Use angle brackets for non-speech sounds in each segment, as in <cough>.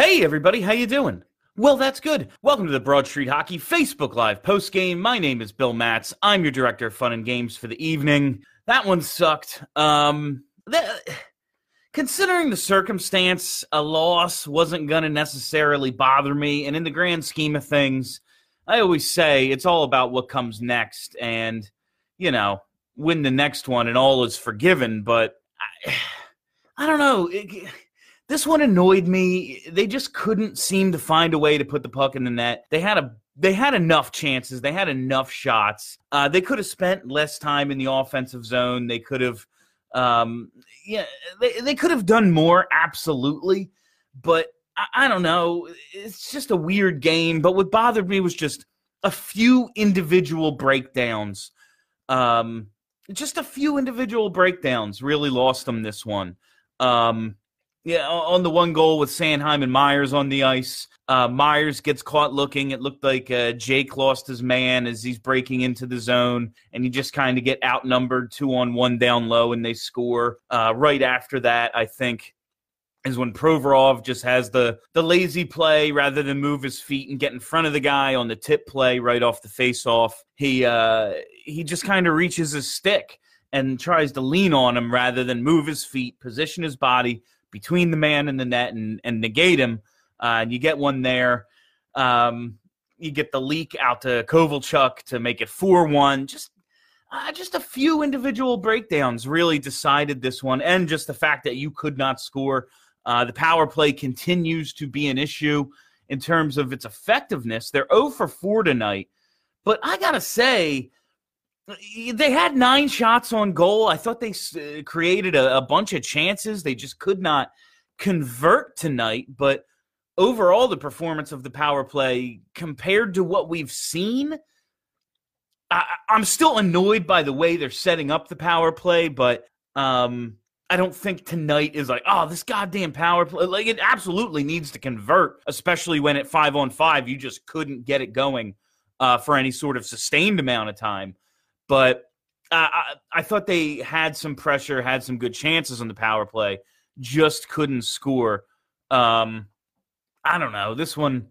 Hey everybody, how you doing? Well, that's good. Welcome to the Broad Street Hockey Facebook Live post game. My name is Bill Matz. I'm your director of fun and games for the evening. That one sucked. Um, that, considering the circumstance, a loss wasn't going to necessarily bother me. And in the grand scheme of things, I always say it's all about what comes next, and you know, win the next one, and all is forgiven. But I, <sighs> I don't know. It, this one annoyed me. They just couldn't seem to find a way to put the puck in the net. They had a they had enough chances. They had enough shots. Uh, they could have spent less time in the offensive zone. They could have, um, yeah, they, they could have done more. Absolutely, but I, I don't know. It's just a weird game. But what bothered me was just a few individual breakdowns. Um, just a few individual breakdowns really lost them this one. Um, yeah, on the one goal with Sanheim and Myers on the ice. Uh, Myers gets caught looking. It looked like uh, Jake lost his man as he's breaking into the zone, and you just kind of get outnumbered two on one down low, and they score. Uh, right after that, I think is when Provorov just has the the lazy play rather than move his feet and get in front of the guy on the tip play right off the face off. He uh, he just kind of reaches his stick and tries to lean on him rather than move his feet, position his body between the man and the net and, and negate him. Uh, and you get one there. Um, you get the leak out to Kovalchuk to make it 4 1. Just uh, just a few individual breakdowns really decided this one, and just the fact that you could not score. Uh, the power play continues to be an issue in terms of its effectiveness. They're 0 for 4 tonight, but I got to say, they had nine shots on goal. I thought they uh, created a, a, bunch of chances. They just could not convert tonight. But overall, the performance of the power play compared to what we've seen, I, am still annoyed by the way they're setting up the power play. But um, I don't think tonight is like, oh, this goddamn power play. Like it absolutely needs to convert, especially when at five on five you just couldn't get it going uh, for any sort of sustained amount of time. But uh, I, I thought they had some pressure, had some good chances on the power play, just couldn't score. Um, I don't know. This one,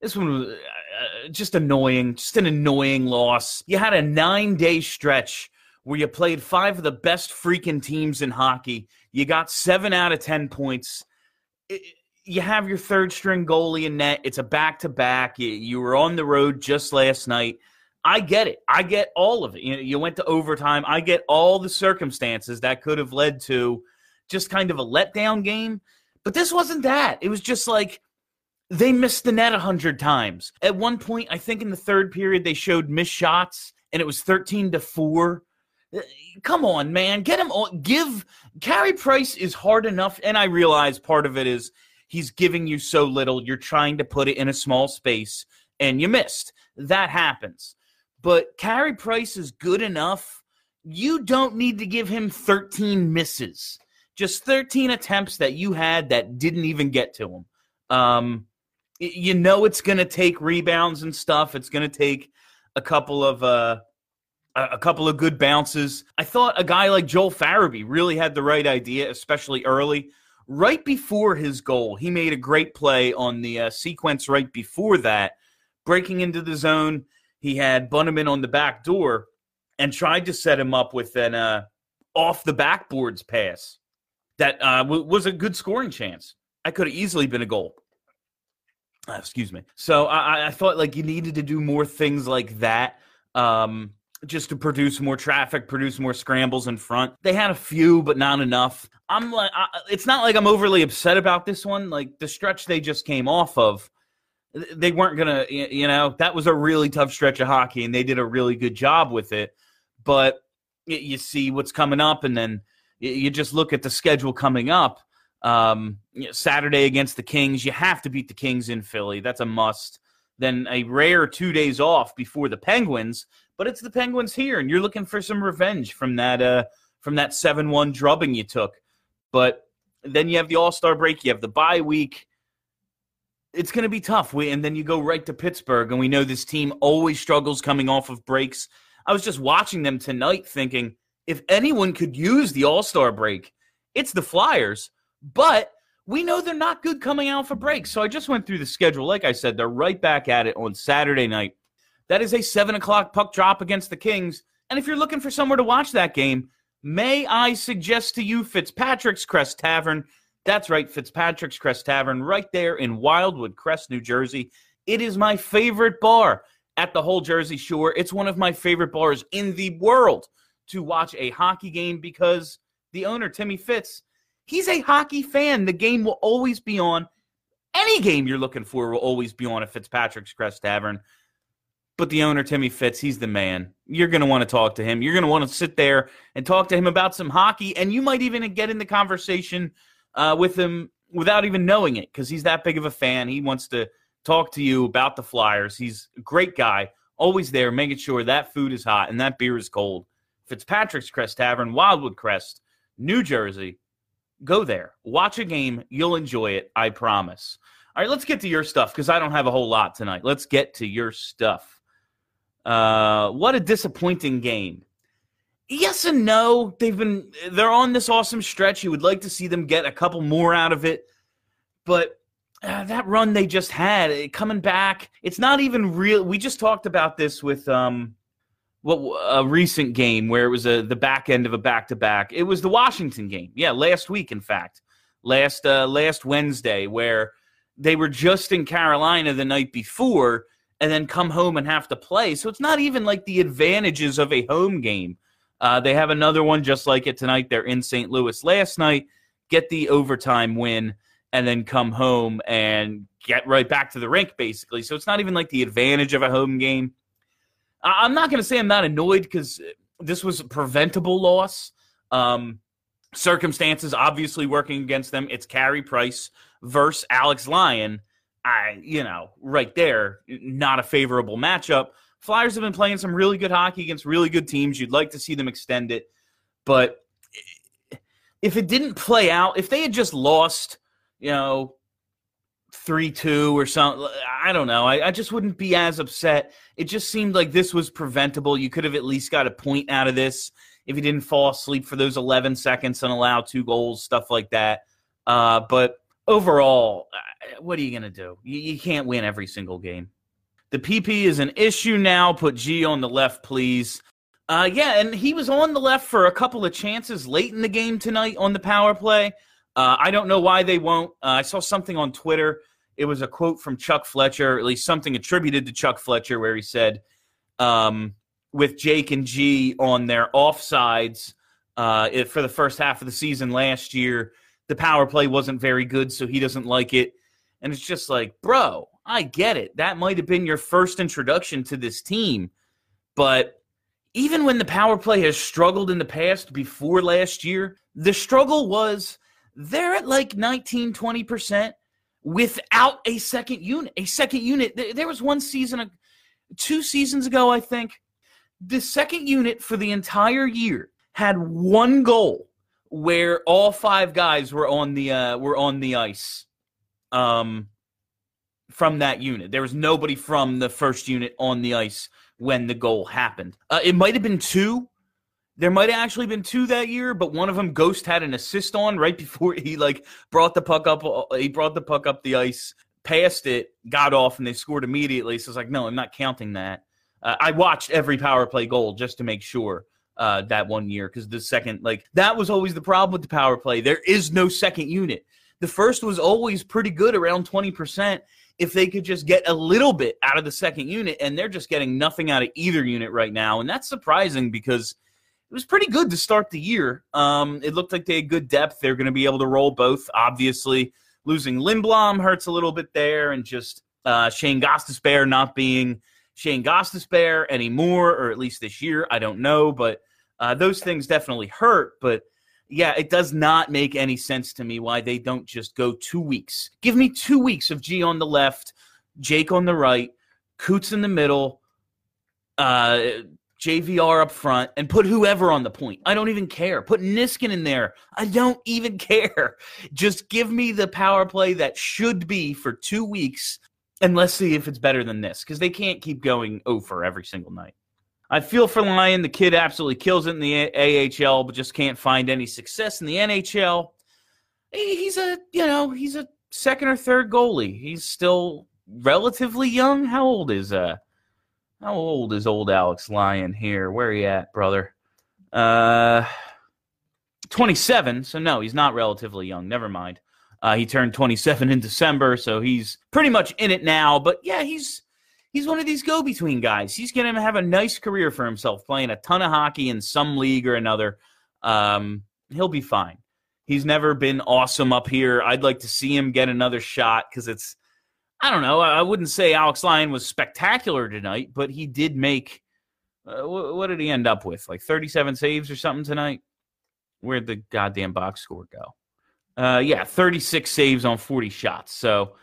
this one was uh, just annoying, just an annoying loss. You had a nine day stretch where you played five of the best freaking teams in hockey. You got seven out of 10 points. It, you have your third string goalie in net. It's a back to back. You were on the road just last night. I get it. I get all of it. You, know, you went to overtime. I get all the circumstances that could have led to just kind of a letdown game. But this wasn't that. It was just like they missed the net a hundred times. At one point, I think in the third period, they showed missed shots, and it was thirteen to four. Uh, come on, man, get him on. Give Carey Price is hard enough, and I realize part of it is he's giving you so little. You're trying to put it in a small space, and you missed. That happens but Carey Price is good enough. You don't need to give him 13 misses, just 13 attempts that you had that didn't even get to him. Um, you know it's going to take rebounds and stuff. It's going to take a couple of uh, a couple of good bounces. I thought a guy like Joel Farabee really had the right idea, especially early. Right before his goal, he made a great play on the uh, sequence right before that, breaking into the zone he had Bunnaman on the back door and tried to set him up with an uh, off the backboards pass that uh, w- was a good scoring chance. I could have easily been a goal. Uh, excuse me. So I, I, thought like you needed to do more things like that. Um, just to produce more traffic, produce more scrambles in front. They had a few, but not enough. I'm like, I, it's not like I'm overly upset about this one. Like the stretch they just came off of they weren't gonna you know that was a really tough stretch of hockey and they did a really good job with it. But you see what's coming up and then you just look at the schedule coming up. Um, saturday against the kings you have to beat the kings in philly. That's a must. Then a rare two days off before the penguins but it's the penguins here and you're looking for some revenge from that uh from that 7-1 drubbing you took. But then you have the all-star break you have the bye week it's going to be tough. We, and then you go right to Pittsburgh, and we know this team always struggles coming off of breaks. I was just watching them tonight thinking if anyone could use the All Star break, it's the Flyers. But we know they're not good coming out for breaks. So I just went through the schedule. Like I said, they're right back at it on Saturday night. That is a seven o'clock puck drop against the Kings. And if you're looking for somewhere to watch that game, may I suggest to you Fitzpatrick's Crest Tavern? That's right, Fitzpatrick's Crest Tavern, right there in Wildwood Crest, New Jersey. It is my favorite bar at the whole Jersey Shore. It's one of my favorite bars in the world to watch a hockey game because the owner, Timmy Fitz, he's a hockey fan. The game will always be on. Any game you're looking for will always be on at Fitzpatrick's Crest Tavern. But the owner, Timmy Fitz, he's the man. You're going to want to talk to him. You're going to want to sit there and talk to him about some hockey. And you might even get in the conversation uh, with him without even knowing it because he's that big of a fan. He wants to talk to you about the Flyers. He's a great guy, always there, making sure that food is hot and that beer is cold. Fitzpatrick's Crest Tavern, Wildwood Crest, New Jersey. Go there, watch a game. You'll enjoy it. I promise. All right, let's get to your stuff because I don't have a whole lot tonight. Let's get to your stuff. Uh, what a disappointing game. Yes and no. They've been they're on this awesome stretch. You would like to see them get a couple more out of it, but uh, that run they just had it, coming back, it's not even real. We just talked about this with um, what a recent game where it was a the back end of a back to back. It was the Washington game, yeah, last week, in fact, last uh, last Wednesday, where they were just in Carolina the night before and then come home and have to play. So it's not even like the advantages of a home game. Uh, they have another one just like it tonight. They're in St. Louis last night, get the overtime win, and then come home and get right back to the rink, basically. So it's not even like the advantage of a home game. I'm not going to say I'm not annoyed because this was a preventable loss. Um, circumstances obviously working against them. It's Carey Price versus Alex Lyon. I, you know, right there, not a favorable matchup. Flyers have been playing some really good hockey against really good teams. You'd like to see them extend it. But if it didn't play out, if they had just lost, you know, 3 2 or something, I don't know. I, I, just wouldn't be as upset. It just seemed like this was preventable. You could have at least got a point out of this if you didn't fall asleep for those 11 seconds and allow two goals, stuff like that. Uh, but overall, what are you going to do? You, you can't win every single game. The PP is an issue now. Put G on the left, please. Uh, yeah, and he was on the left for a couple of chances late in the game tonight on the power play. Uh, I don't know why they won't. Uh, I saw something on Twitter. It was a quote from Chuck Fletcher, at least something attributed to Chuck Fletcher, where he said, um, with Jake and G on their offsides uh, for the first half of the season last year, the power play wasn't very good, so he doesn't like it. And it's just like, bro, I get it. That might have been your first introduction to this team. But even when the power play has struggled in the past before last year, the struggle was they're at like 19, 20% without a second unit. A second unit. There was one season, two seasons ago, I think. The second unit for the entire year had one goal where all five guys were on the uh, were on the ice um, from that unit. There was nobody from the first unit on the ice when the goal happened. Uh, it might have been two. There might have actually been two that year, but one of them Ghost had an assist on right before he like brought the puck up. Uh, he brought the puck up the ice, passed it, got off, and they scored immediately. So it's like, no, I'm not counting that. Uh, I watched every power play goal just to make sure uh, that one year because the second, like, that was always the problem with the power play. There is no second unit. The first was always pretty good, around 20%. If they could just get a little bit out of the second unit, and they're just getting nothing out of either unit right now. And that's surprising because it was pretty good to start the year. Um, it looked like they had good depth. They're going to be able to roll both. Obviously, losing Lindblom hurts a little bit there, and just uh, Shane Gostisbehere not being Shane Gostisbehere anymore, or at least this year. I don't know, but uh, those things definitely hurt, but yeah, it does not make any sense to me why they don't just go two weeks. Give me two weeks of G on the left, Jake on the right, Coots in the middle, uh, JVR up front, and put whoever on the point. I don't even care. Put Niskanen in there. I don't even <laughs> care. Just give me the power play that should be for two weeks, and let's see if it's better than this because they can't keep going over every single night. I feel for Lyon. The kid absolutely kills it in the AHL, but just can't find any success in the NHL. he's a you know he's a second or third goalie. He's still relatively young. How old is uh how old is old Alex Lyon here? Where you at, brother? Uh 27. So no, he's not relatively young. Never mind. Uh, he turned 27 in December, so he's pretty much in it now. But yeah, he's he's one of these go between guys. He's going to have a nice career for himself, playing a ton of hockey in some league or another. Um, he'll be fine. He's never been awesome up here. I'd like to see him get another shot because it's, I don't know. I wouldn't say Alex Lyon was spectacular tonight, but he did make. Uh, what did he end up with? Like 37 saves or something tonight? Where'd the goddamn box score go? Uh, yeah, 36 saves on 40 shots. So,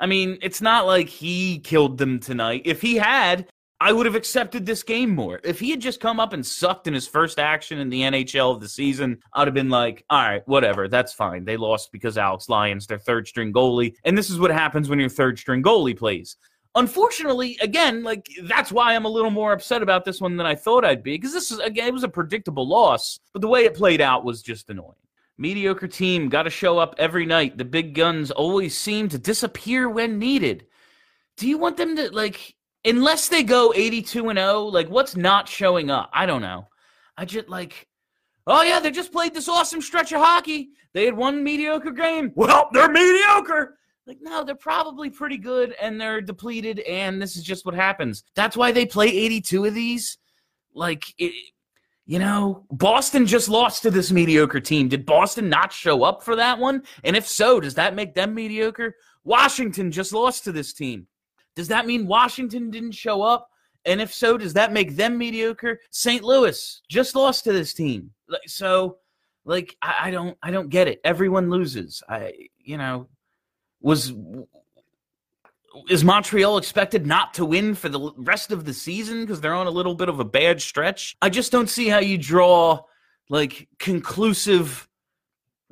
I mean, it's not like he killed them tonight. If he had, I would have accepted this game more. If he had just come up and sucked in his first action in the NHL of the season, I'd have been like, all right, whatever, that's fine. They lost because Alex Lyons, their third string goalie. And this is what happens when your third string goalie plays. Unfortunately, again, like that's why I'm a little more upset about this one than I thought I'd be, because this is again, it was a predictable loss, but the way it played out was just annoying. Mediocre team, got to show up every night. The big guns always seem to disappear when needed. Do you want them to like unless they go 82 and 0, like what's not showing up? I don't know. I just like Oh yeah, they just played this awesome stretch of hockey. They had one mediocre game. Well, they're mediocre. Like, no, they're probably pretty good and they're depleted, and this is just what happens. That's why they play 82 of these. Like, it, you know, Boston just lost to this mediocre team. Did Boston not show up for that one? And if so, does that make them mediocre? Washington just lost to this team. Does that mean Washington didn't show up? And if so, does that make them mediocre? St. Louis just lost to this team. So, like, I, I don't, I don't get it. Everyone loses. I, you know, was is Montreal expected not to win for the rest of the season because they're on a little bit of a bad stretch? I just don't see how you draw like conclusive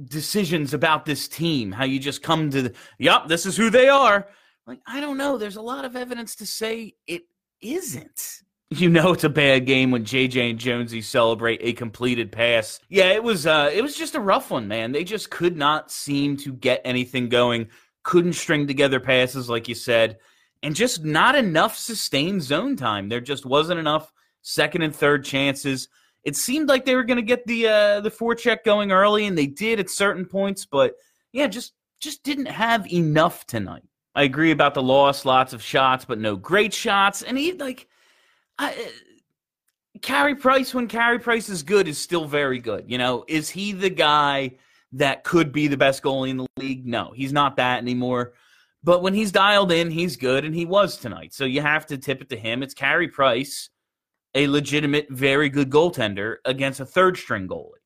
decisions about this team. How you just come to, the, yep, this is who they are. Like I don't know. There's a lot of evidence to say it isn't. <laughs> You know it's a bad game when JJ and Jonesy celebrate a completed pass. Yeah, it was uh it was just a rough one, man. They just could not seem to get anything going couldn't string together passes, like you said, and just not enough sustained zone time. There just wasn't enough second and third chances. It seemed like they were going to get the uh, the forecheck going early, and they did at certain points, but yeah, just just didn't have enough tonight. I agree about the loss, lots of shots, but no great shots, and he like. I, uh, Carey Price, when Carey Price is good, is still very good. You know, is he the guy that could be the best goalie in the league. No, he's not that anymore. But when he's dialed in, he's good, and he was tonight. So you have to tip it to him. It's Carey Price, a legitimate, very good goaltender against a third string goalie.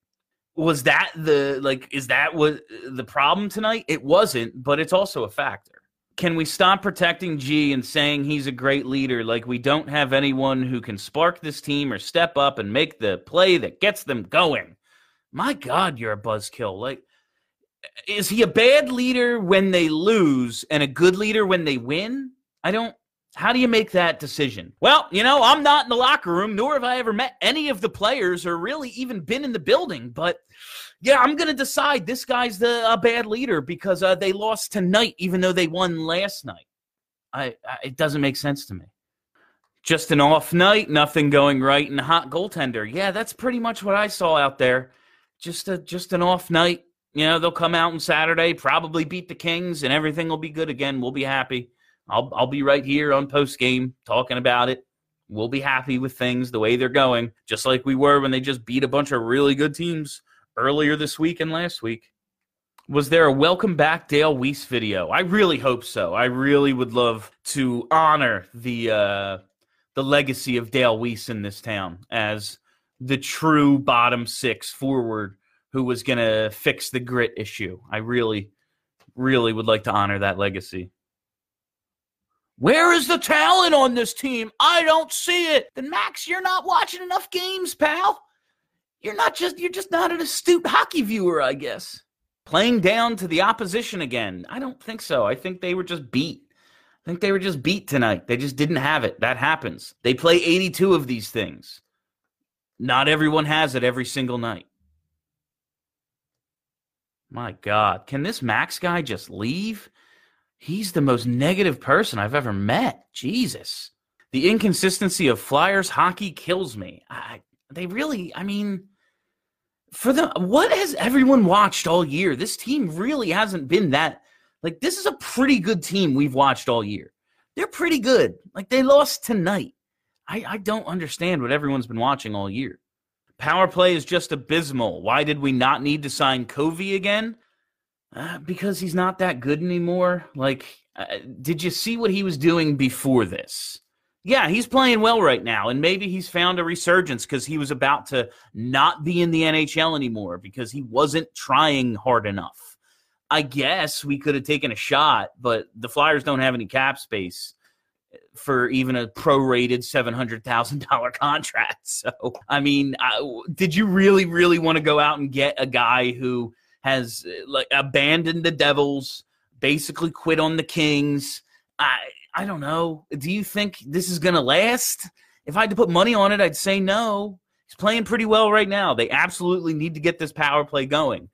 Was that the like? Is that what the problem tonight? It wasn't, but it's also a factor. Can we stop protecting G and saying he's a great leader? Like we don't have anyone who can spark this team or step up and make the play that gets them going my God, you're a buzzkill. Like, is he a bad leader when they lose and a good leader when they win? I don't. How do you make that decision? Well, you know, I'm not in the locker room, nor have I ever met any of the players or really even been in the building. But yeah, I'm going to decide this guy's the a bad leader because uh, they lost tonight, even though they won last night. I, I it doesn't make sense to me. Just an off night, nothing going right, and a hot goaltender. Yeah, that's pretty much what I saw out there just a just an off night. You know, they'll come out on Saturday, probably beat the Kings, and everything will be good again. We'll be happy. I'll I'll be right here on post game talking about it. We'll be happy with things the way they're going, just like we were when they just beat a bunch of really good teams earlier this week and last week. Was there a welcome back Dale Weise video? I really hope so. I really would love to honor the uh, the legacy of Dale Weise in this town as the true bottom six forward who was going to fix the grit issue. I really, really would like to honor that legacy. Where is the talent on this team? I don't see it. Then Max, you're not watching enough games, pal. You're not just you're just not an astute hockey viewer, I guess. Playing down to the opposition again. I don't think so. I think they were just beat. I think they were just beat tonight. They just didn't have it. That happens. They play 82 of these things. Not everyone has it every single night. My God, can this Max guy just leave? He's the most negative person I've ever met. Jesus. The inconsistency of Flyers hockey kills me. I, they really, I mean, for the what has everyone watched all year? This team really hasn't been that like this is a pretty good team we've watched all year. They're pretty good. Like they lost tonight. I, I don't understand what everyone's been watching all year. Power play is just abysmal. Why did we not need to sign Kovy again? Uh, because he's not that good anymore. Like, uh, did you see what he was doing before this? Yeah, he's playing well right now, and maybe he's found a resurgence because he was about to not be in the NHL anymore because he wasn't trying hard enough. I guess we could have taken a shot, but the Flyers don't have any cap space for even a prorated seven hundred thousand dollar contract. <laughs> So, I mean, I, did you really, really want to go out and get a guy who has uh, like abandoned the Devils, basically quit on the Kings? I I don't know. Do you think this is to last? If I had to put money on it, I'd say no. He's playing pretty well right now. They absolutely need to get this power play going.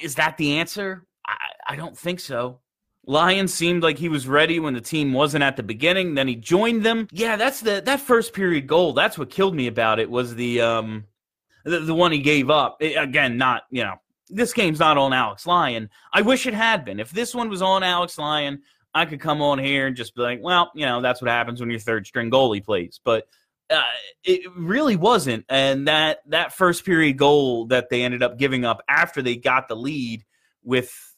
Is that the answer? I, I don't think so. Lyon seemed like he was ready when the team wasn't at the beginning. Then he joined them. Yeah, that's the that first period goal. That's what killed me about it was the um the, the one he gave up. It, again, not you know this game's not on Alex Lyon. I wish it had been. If this one was on Alex Lyon, I could come on here and just be like, well, you know, that's what happens when your third string goalie plays. But uh, it really wasn't. And that that first period goal that they ended up giving up after they got the lead with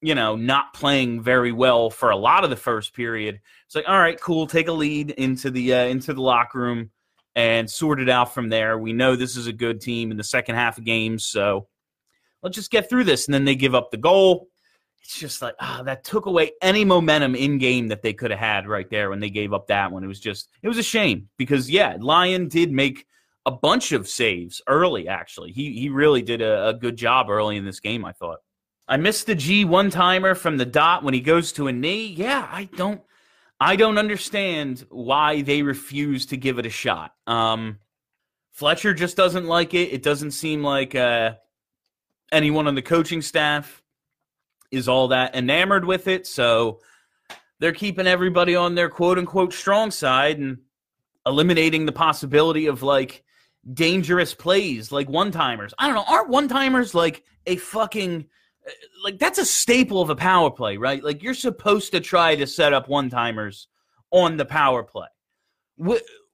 you know not playing very well for a lot of the first period. It's like, all right, cool, take a lead into the uh, into the locker room and sort it out from there. We know this is a good team in the second half of games, so let's just get through this. And then they give up the goal it's just like ah, that took away any momentum in game that they could have had right there when they gave up that one. It was just it was a shame because yeah, Lyon did make a bunch of saves early. Actually, he he really did a, a good job early in this game. I thought. I missed the G one timer from the dot when he goes to a knee. Yeah, I don't. I don't understand why they refuse to give it a shot. Um, Fletcher just doesn't like it. It doesn't seem like uh, anyone on the coaching staff is all that enamored with it. So they're keeping everybody on their quote unquote strong side and eliminating the possibility of like dangerous plays like one timers. I don't know. Aren't one timers like a fucking like that's a staple of a power play, right? Like you're supposed to try to set up one timers on the power play.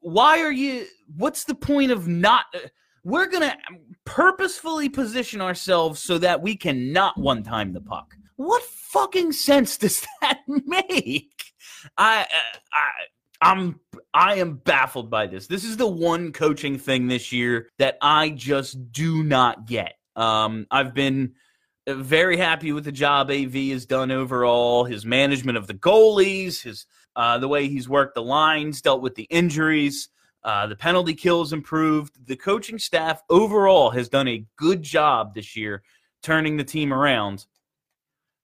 Why are you? What's the point of not? We're gonna purposefully position ourselves so that we cannot one time the puck. What fucking sense does <laughs> that make? I, I, I'm, I am baffled by this. This is the one coaching thing this year that I just do not get. Um, I've been very happy with the job AV has done overall. His management of the goalies, his uh, the way he's worked the lines, dealt with the injuries, uh, the penalty kills improved. The coaching staff overall has done a good job this year turning the team around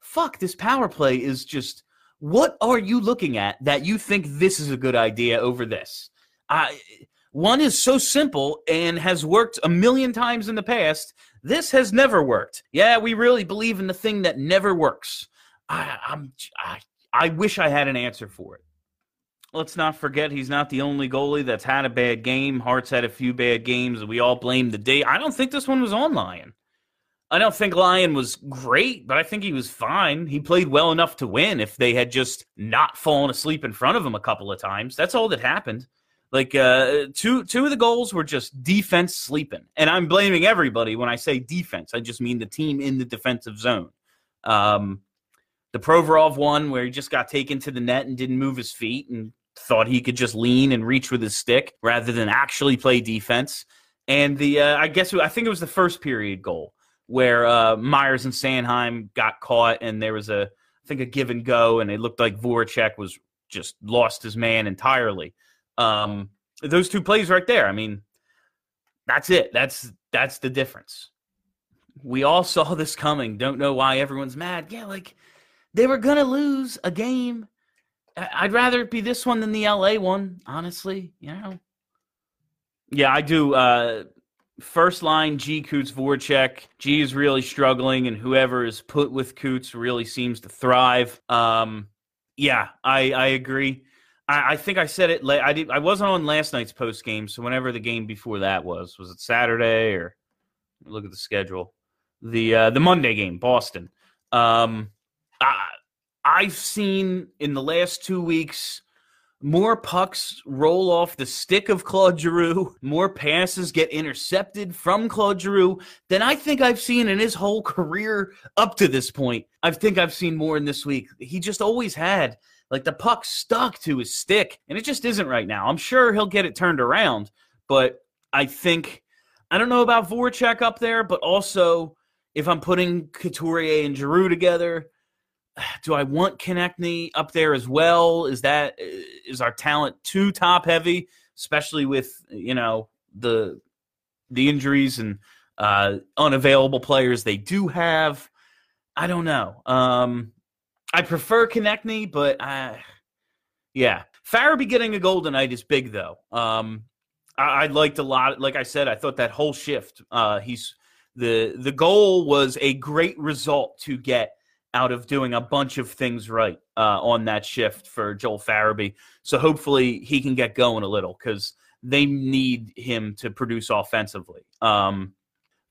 fuck, this power play is just what are you looking at that you think this is a good idea over this? I one is so simple and has worked a million times in the past. This has never worked. Yeah, we really believe in the thing that never works. I, I'm I, I wish I had an answer for it. Let's not forget he's not the only goalie that's had a bad game. Hart's had a few bad games. We all blame the day. I don't think this one was on Lyon. I don't think Lyon was great, but I think he was fine. He played well enough to win if they had just not fallen asleep in front of him a couple of times. That's all that happened. Like uh, two two of the goals were just defense sleeping, and I'm blaming everybody when I say defense. I just mean the team in the defensive zone. Um, the Provorov one where he just got taken to the net and didn't move his feet and thought he could just lean and reach with his stick rather than actually play defense. And the uh, I guess I think it was the first period goal where uh, Myers and Sanheim got caught, and there was a, I think, a give and go, and it looked like Voracek was just lost his man entirely. Um, those two plays right there. I mean, that's it. That's that's the difference. We all saw <laughs> this coming. Don't know why everyone's mad. Yeah, like they were gonna lose a game. I'd rather it be this one than the LA one, honestly. You know. Yeah, I do. Uh, first line G Coots Voracek. G is really struggling, and whoever is put with Coots really seems to thrive. Um, yeah, I I agree. I, I think I said it. I did. I wasn't on last night's post game, so whenever the game before that was, was it Saturday or look at the schedule? The uh, the Monday game, Boston. Um, I, I've seen in the last two weeks more pucks roll off the stick of Claude Giroux, more passes get intercepted from Claude Giroux than I think I've seen in his whole career up to this point. I think I've seen more in this week. He just always had like the puck stuck to his stick, and it just isn't right now. I'm sure he'll get it turned around, but I think I don't know about Voracek up there, but also if I'm putting Couturier and Giroux together, <sighs> do I want Konecny up there as well? Is that is our talent too top heavy, especially with you know the the injuries and uh, unavailable players they do have? I don't know. Um, I prefer Konecny, but I, yeah, Farabee getting a goal tonight is big though. Um, I, I liked a lot. Like I said, I thought that whole shift. Uh, he's the the goal was a great result to get out of doing a bunch of things right uh, on that shift for Joel Farabee. So hopefully he can get going a little because they need him to produce offensively. Um,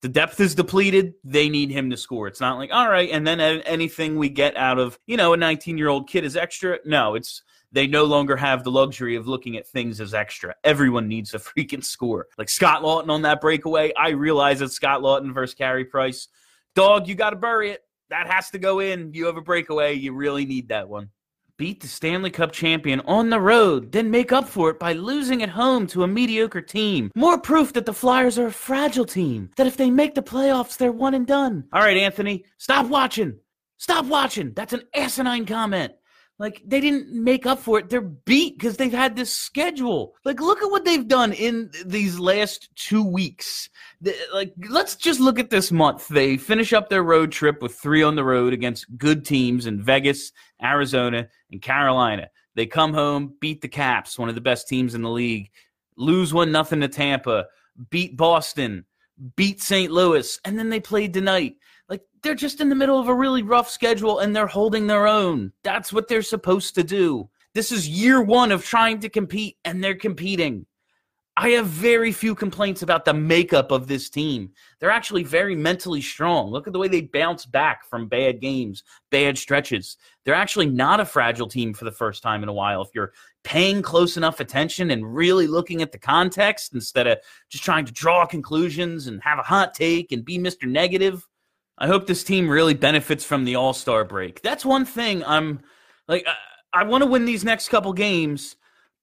the depth is depleted. They need him to score. It's not like, all right, and then anything we get out of, you know, a 19 year old kid is extra. No, it's they no longer have the luxury of looking at things as extra. Everyone needs a <laughs> freaking score. Like Scott Laughton on that breakaway. I realize it's Scott Laughton versus Carey Price. Dog, you got to bury it that has to go in. You have a breakaway. You really need that one. Beat the Stanley Cup champion on the road, then make up for it by losing at home to a mediocre team. More proof that the Flyers are a fragile team, that if they make the playoffs, they're one and done. All right, Anthony, stop watching. Stop watching. That's an asinine comment. Like they didn't make up for it. They're beat because they've had this schedule. Like look at what they've done in these last two weeks. like let's just look at this month. They finish up their road trip with three on the road against good teams in Vegas, Arizona, and Carolina. They come home, beat the Caps, one of the best teams in the league, lose one nothing to Tampa, beat Boston, beat St. Louis, and then they played tonight. They're just in the middle of a really rough schedule and they're holding their own. That's what they're supposed to do. This is year one of trying to compete and they're competing. I have very few complaints about the makeup of this team. They're actually very mentally strong. Look at the way they bounce back from bad games, bad stretches. They're actually not a fragile team for the first time in a while. If you're paying close enough attention and really looking at the context instead of just trying to draw conclusions and have a hot take and be Mr. Negative, I hope this team really benefits from the All Star break. That's one thing I'm like, I, I want to win these next couple games,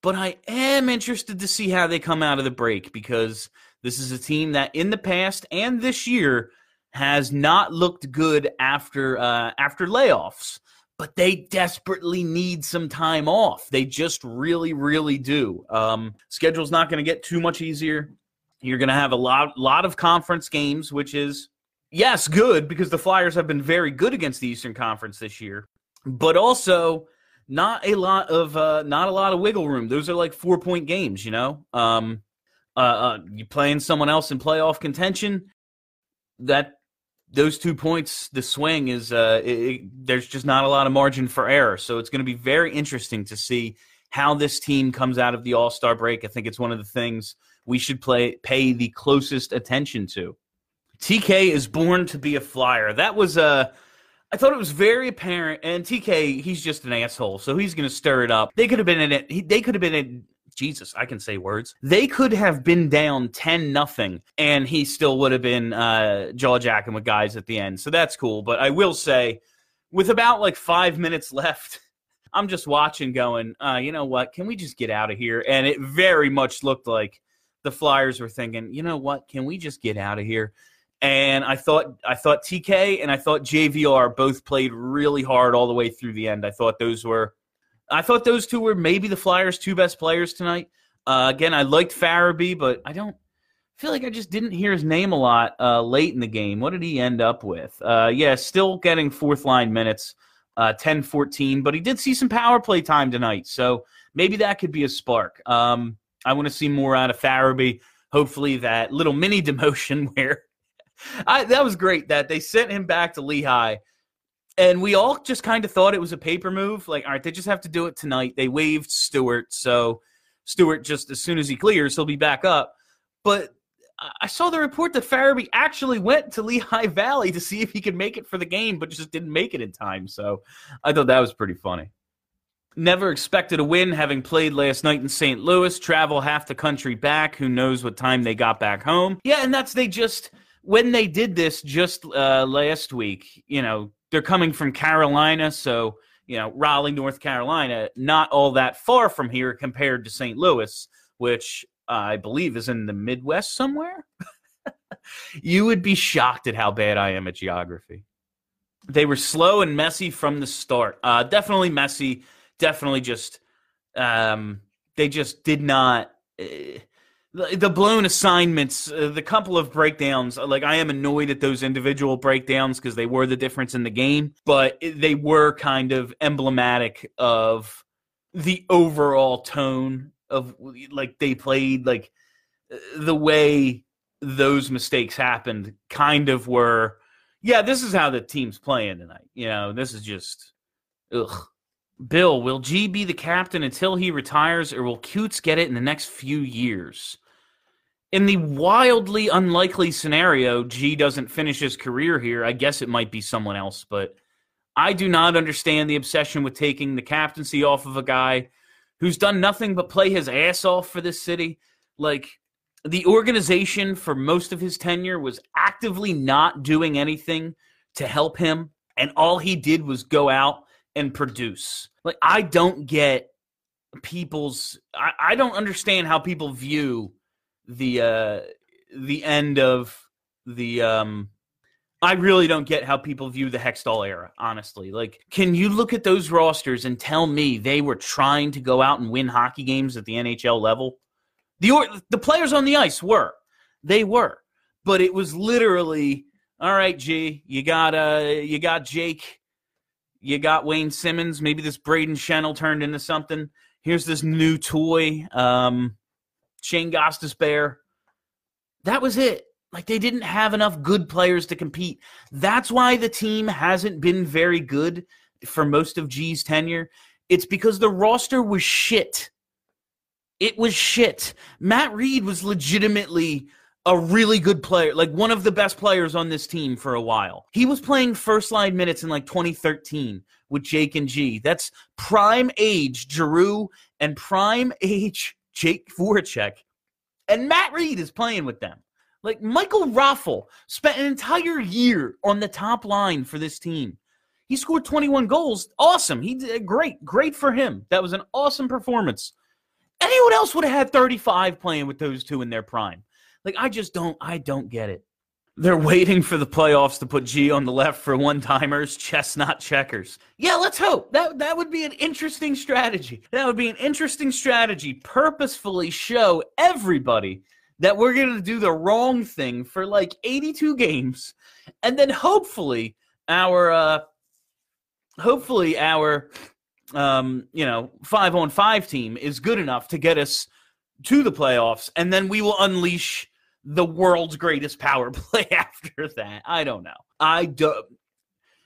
but I am interested to see how they come out of the break because this is a team that in the past and this year has not looked good after uh, after layoffs. But they desperately need some time off. They just really, really do. Um, schedule's not going to get too much easier. You're going to have a lot, lot of conference games, which is yes, good because the Flyers have been very good against the Eastern Conference this year, but also not a lot of uh, not a lot of wiggle room. Those are like four point games, you know. Um, uh, uh, you playing someone else in playoff contention, that those two points, the swing is uh, it, it, there's just not a lot of margin for error. So it's going to be very interesting to see how this team comes out of the All Star break. I think it's one of the things we should play pay the closest attention to. TK is born to be a flyer. That was uh I thought it was very apparent. And TK, he's just an asshole, so he's going to stir it up. They could have been in it. They could have been in. Jesus, I can say words. They could have been down ten nothing, and he still would have been uh, jaw jacking with guys at the end. So that's cool. But I will say, with about like five minutes left, <laughs> I'm just watching, going, uh, you know what? Can we just get out of here? And it very much looked like the Flyers were thinking, you know what? Can we just get out of here? And I thought I thought TK and I thought JVR both played really hard all the way through the end. I thought those were I thought those two were maybe the Flyers' two best players tonight. Uh, again, I liked Farabee, but I don't feel like I just didn't hear his name a lot uh, late in the game. What did he end up with? Uh, yeah, still getting fourth line minutes, uh, 10 14, but he did see some power play time tonight. So maybe that could be a spark. Um, I want to see more out of Farabee hopefully that little mini demotion <laughs> where I, that was great that they sent him back to Lehigh. And we all just kind of thought it was a paper move. Like, all right, they just have to do it tonight. They waived Stewart. So Stewart, just as soon as he clears, he'll be back up. But I saw the report that Farabee actually went to Lehigh Valley to see if he could make it for the game, but just didn't make it in time. So I thought that was pretty funny. Never expected a win, having played last night in St. Louis, travel half the country back. Who knows what time they got back home? Yeah, and that's they just when they did this just uh, last week. You know, they're coming from Carolina, so you know Raleigh, North Carolina, not all that far from here compared to St. Louis, which I believe is in the Midwest somewhere. <laughs> you would be shocked at how bad I am at geography. They were slow and messy from the start. Uh, definitely messy definitely just um, they just did not. Uh, the blown assignments, uh, the couple of breakdowns, like I am annoyed at those individual breakdowns because they were the difference in the game, but they were kind of emblematic of the overall tone of like they played, like the way those mistakes happened kind of were, yeah, this is how the team's playing tonight. You know, this is just, ugh. Bill, will G be the captain until he retires, or will Coots get it in the next few years? In the wildly unlikely scenario, G doesn't finish his career here, I guess it might be someone else, but I do not understand the obsession with taking the captaincy off of a guy who's done nothing but play his ass off for this city. Like, the organization for most of his tenure was actively not doing anything to help him, and all he did was go out and produce. Like I don't get people's I, I don't understand how people view the uh the end of the um I really don't get how people view the Hextall era, honestly. Like, can you look at those rosters and tell me they were trying to go out and win hockey games at the NHL level? The or- the players on the ice were. They were. But it was literally, all right, G, you got uh you got Jake you got Wayne Simmonds, Maybe this Braden Schenn turned into something. Here's this new toy, um, Shane Gostisbehere. That was it. Like they didn't have enough good players to compete. That's why the team hasn't been very good for most of G's tenure. It's because the roster was shit. It was shit. Matt Read was legitimately a really good player, like one of the best players on this team for a while. He was playing first line minutes in like 2013 with Jake and G. That's prime age Giroux and prime age Jake Voracek. And Matt Read is playing with them. Like Michael Raffl spent an entire year on the top line for this team. He scored 21 goals. Awesome. He did great. Great for him. That was an awesome performance. Anyone else would have had 35 playing with those two in their prime. Like I just don't I don't get it. They're waiting for the playoffs to put G on the left for one timers, chestnut checkers. Yeah, let's hope. That that would be an interesting strategy. That would be an interesting strategy. Purposefully show everybody that we're going to do the wrong thing for like 82 games and then hopefully our uh hopefully our um you know 5 on 5 team is good enough to get us to the playoffs and then we will unleash the world's greatest power <laughs> play after that. I don't know. I do.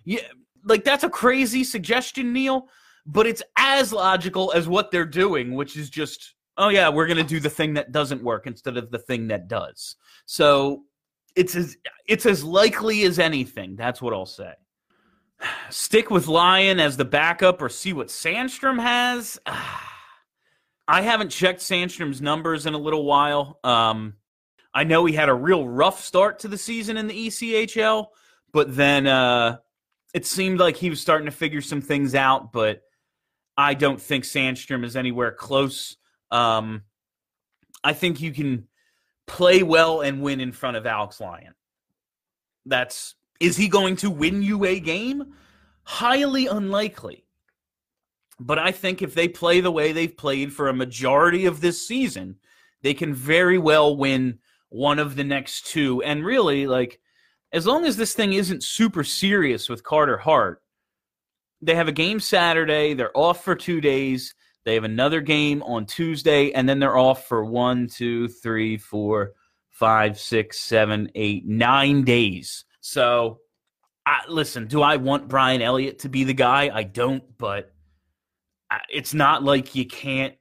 Yeah, like that's a crazy suggestion, Neil, but it's as logical as what they're doing, which is just, oh yeah, we're gonna do the thing that doesn't work instead of the thing that does. So it's as it's as likely as anything. That's what I'll say. <sighs> Stick with Lyon as the backup or see what Sandstrom has. <sighs> I haven't checked Sandstrom's numbers in a little while. Um, I know he had a real rough start to the season in the ECHL, but then uh, it seemed like he was starting to figure some things out. But I don't think Sandstrom is anywhere close. Um, I think you can play well and win in front of Alex Lyon. That's is he going to win you a game? Highly unlikely. But I think if they play the way they've played for a majority of this season, they can very well win one of the next two. And really, like, as long as this thing isn't super serious with Carter Hart, they have a game Saturday. They're off for two days. They have another game on Tuesday, and then they're off for one, two, three, four, five, six, seven, eight, nine days. So, I, listen, do I want Brian Elliott to be the guy? I don't, but uh, it's not like you can't.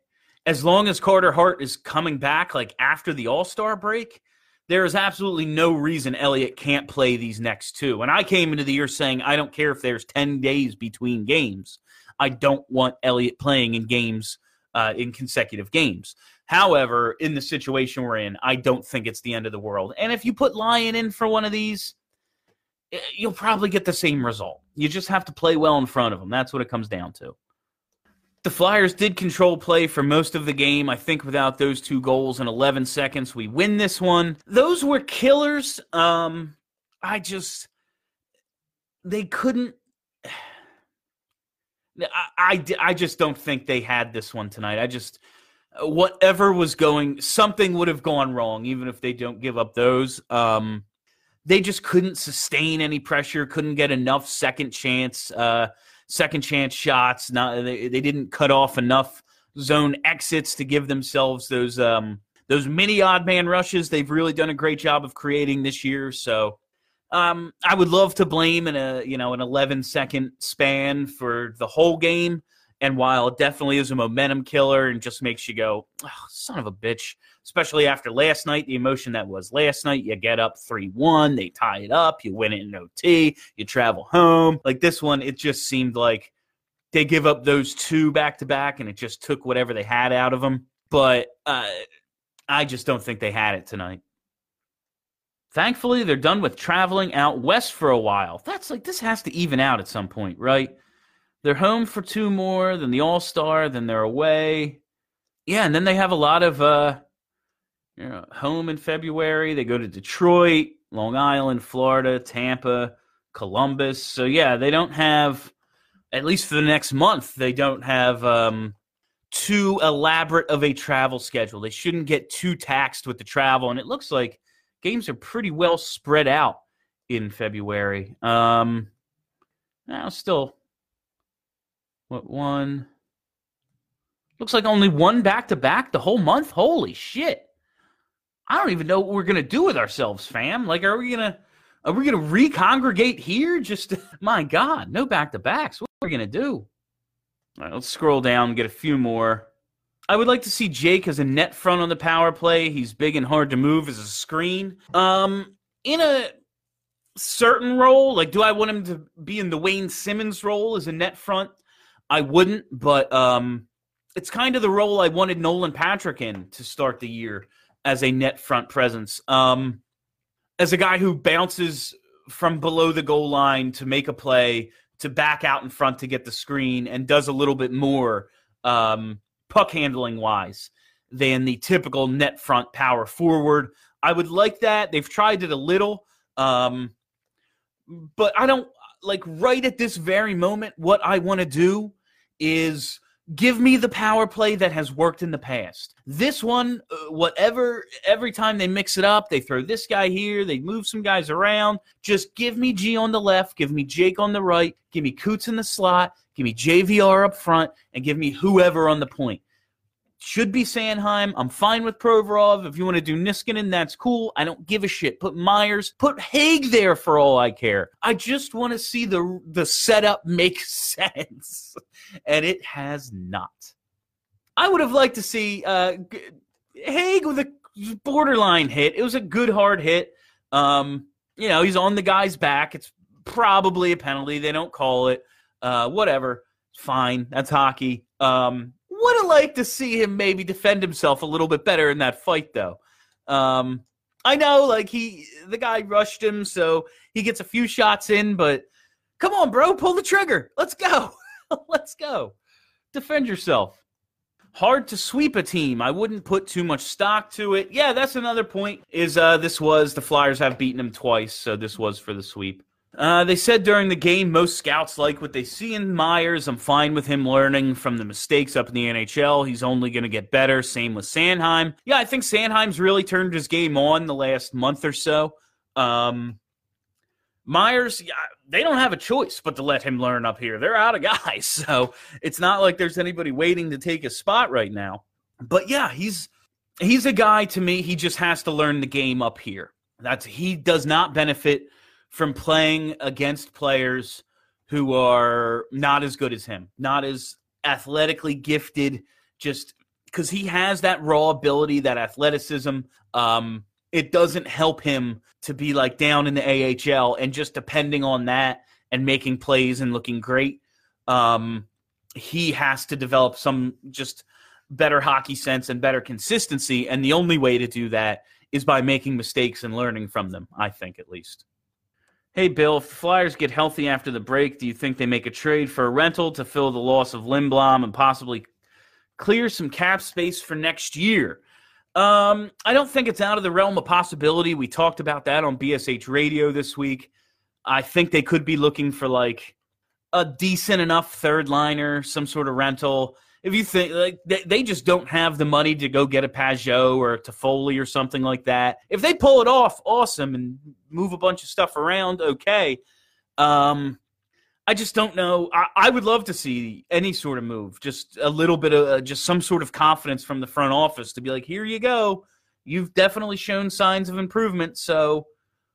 As long as Carter Hart is coming back, like after the All Star break, there is absolutely no reason Elliott can't play these next two. And I came into the year saying I don't care if there's 10 days between games. I don't want Elliott playing in games uh, in consecutive games. However, in the situation we're in, I don't think it's the end of the world. And if you put Lyon in for one of these, eh, you'll probably get the same result. You just have to play well in front of them. That's what it comes down to. The Flyers did control play for most of the game. I think without those two goals in 11 seconds, we win this one. Those were killers. Um, I just, they couldn't. <sighs> I, I, I just don't think they had this one tonight. I just, whatever was going, something would have gone wrong, even if they don't give up those. Um, they just couldn't sustain any pressure, couldn't get enough second chance, uh, second chance shots. Not they, they didn't cut off enough zone exits to give themselves those um, those mini odd man rushes. They've really done a great job of creating this year. So um, I would love to blame in a you know an 11 second span for the whole game. And while it definitely is a momentum killer and just makes you go, oh, son of a bitch, especially after last night, the emotion that was last night, you get up 3 1, they tie it up, you win it in OT, you travel home. Like this one, it just seemed like they give up those two back to back and it just took whatever they had out of them. But uh, I just don't think they had it tonight. Thankfully, they're done with traveling out west for a while. That's like, this has to even out at some point, right? They're home for two more, then the All Star, then they're away. Yeah, and then they have a lot of uh, you know, home in February. They go to Detroit, Long Island, Florida, Tampa, Columbus. So yeah, they don't have at least for the next month. They don't have um, too elaborate of a travel schedule. They shouldn't get too taxed with the travel, and it looks like games are pretty well spread out in February. Um, now, still what one? Looks like only one back to back the whole month. Holy shit! I don't even know what we're gonna do with ourselves, fam. Like, are we gonna are we gonna recongregate here? Just <laughs> my God, no back to backs. What are we gonna do? All right, let's scroll down and get a few more. I would like to see Jake as a net front on the power play. He's big and hard to move as a screen. Um, in a certain role, like, do I want him to be in the Wayne Simmonds role as a net front? I wouldn't, but um, it's kind of the role I wanted Nolan Patrick in to start the year as a net front presence. Um, as a guy who bounces from below the goal line to make a play, to back out in front to get the screen, and does a little bit more um, puck handling wise than the typical net front power forward. I would like that. They've tried it a little, um, but I don't like right at this very moment. What I want to do is give me the power play that has worked in the past. This one, uh, whatever, every time they mix it up, they throw this guy here, they move some guys around. Just give me G on the left, give me Jake on the right, give me Coots in the slot, give me JVR up front, and give me whoever on the point should be Sanheim. I'm fine with Provorov. If you want to do Niskanen, that's cool. I don't give a shit. Put Myers, put Hägg there for all I care. I just want to see the the setup make <laughs> sense, and it has not. I would have liked to see uh, Hägg with a borderline hit. It was a good hard hit. Um, you know, he's on the guy's back. It's probably a penalty. They don't call it. Uh, whatever. Fine. That's hockey. Um, would have liked to see him maybe defend himself a little bit better in that fight, though. Um, I know, like he, the guy rushed him, so he gets a few shots in. But come on, bro, pull the trigger. Let's go. <laughs> Let's go. Defend yourself. Hard to sweep a team. I wouldn't put too much stock to it. Yeah, that's another point. Is uh, this was the Flyers have beaten him twice, so this was for the sweep. Uh, they said during the game most scouts like what they see in Myers. I'm fine with him learning from the mistakes up in the NHL. He's only going to get better. Same with Sanheim. Yeah, I think Sanheim's really turned his game on the last month or so. Um, Myers, they don't have a choice but to let him learn up here. They're out of guys, <laughs> so it's not like there's anybody waiting to take his spot right now. But yeah, he's he's a guy to me. He just has to learn the game up here. That's he does not benefit from playing against players who are not as good as him, not as athletically gifted. Just because he has that raw ability, that athleticism. Um, it doesn't help him to be like down in the AHL and just depending on that and making plays and looking great. Um, he has to develop some just better hockey sense and better consistency. And the only way to do that is by making mistakes and learning from them, I think, at least. Hey, Bill, if the Flyers get healthy after the break, do you think they make a trade for a rental to fill the loss of Lindblom and possibly clear some cap space for next year? Um, I don't think it's out of the realm of possibility. We talked about that on BSH Radio this week. I think they could be looking for like a decent enough third liner, some sort of rental if you think like they, they just don't have the money to go get a Pageau or a Toffoli or something like that. If they pull it off, awesome, and move a bunch of stuff around, okay. Um, I just don't know. I, I, would love to see any sort of move, just a little bit of uh, just some sort of confidence from the front office to be like, here you go. You've definitely shown signs of improvement, so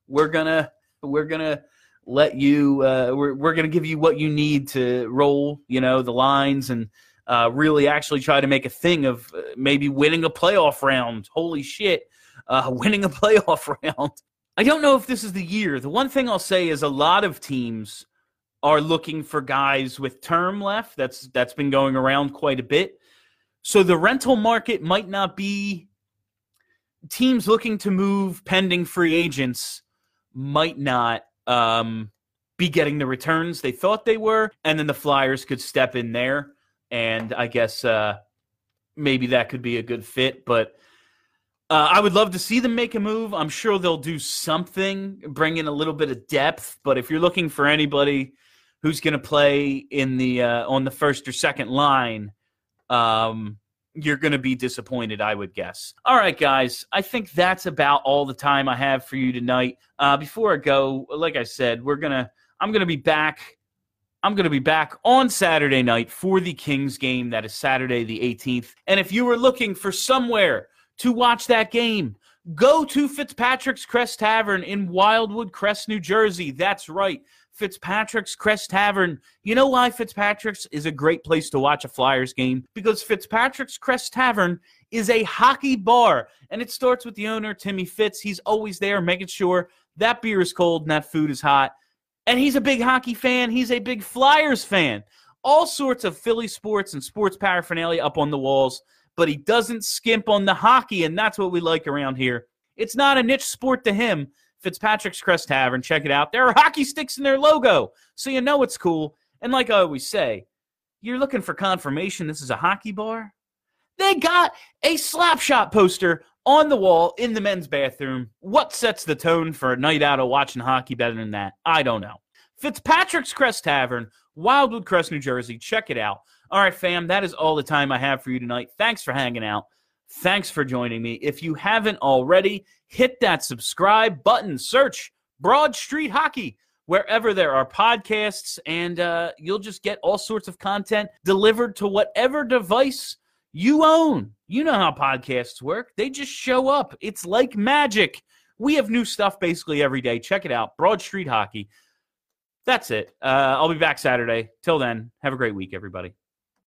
we're gonna we're gonna let you uh, we're we're gonna give you what you need to roll, you know, the lines and uh, really actually try to make a thing of uh, maybe winning a playoff round. Holy shit, uh, <laughs> winning a playoff round. I don't know if this is the year. The one thing I'll say is a lot of teams are looking for guys with term left. That's that's been going around quite a bit. So the rental market might not be teams looking to move pending free agents might not um, be getting the returns they thought they were, and then the Flyers could step in there and I guess uh, maybe that could be a good fit. But uh, I would love to see them make a move. I'm sure they'll do something, bring in a little bit of depth. But if you're looking for anybody who's going to play in the uh, on the first or second line, um, you're going to be disappointed, I would guess. All right, guys, I think that's about all the time I have for you tonight. Uh, before I go, like I said, we're gonna I'm gonna be back I'm going to be back on Saturday night for the Kings game. That is Saturday the 18th. And if you were looking for somewhere to watch that game, go to Fitzpatrick's Crest Tavern in Wildwood Crest, New Jersey. That's right. Fitzpatrick's Crest Tavern. You know why Fitzpatrick's is a great place to watch a Flyers game? Because Fitzpatrick's Crest Tavern is a hockey bar, and it starts with the owner, Timmy Fitz. He's always there making sure that beer is cold and that food is hot. And he's a big hockey fan. He's a big Flyers fan. All sorts of Philly sports and sports paraphernalia up on the walls, but he doesn't skimp on the hockey, and that's what we like around here. It's not a niche sport to him. Fitzpatrick's Crest Tavern, check it out. There are hockey sticks in their logo, so you know it's cool. And like I always say, you're looking for confirmation this is a hockey bar? They got a slapshot poster on the wall in the men's bathroom. What sets the tone for a night out of watching hockey better than that? I don't know. Fitzpatrick's Crest Tavern, Wildwood Crest, New Jersey. Check it out. All right, fam, that is all the time I have for you tonight. Thanks for hanging out. Thanks for joining me. If you haven't already, hit that subscribe button, search Broad Street Hockey wherever there are podcasts, and uh, you'll just get all sorts of content delivered to whatever device you own. You know how podcasts work. They just show up. It's like magic. We have new stuff basically every day. Check it out. Broad Street Hockey. That's it. Uh, I'll be back Saturday. Till then, have a great week, everybody.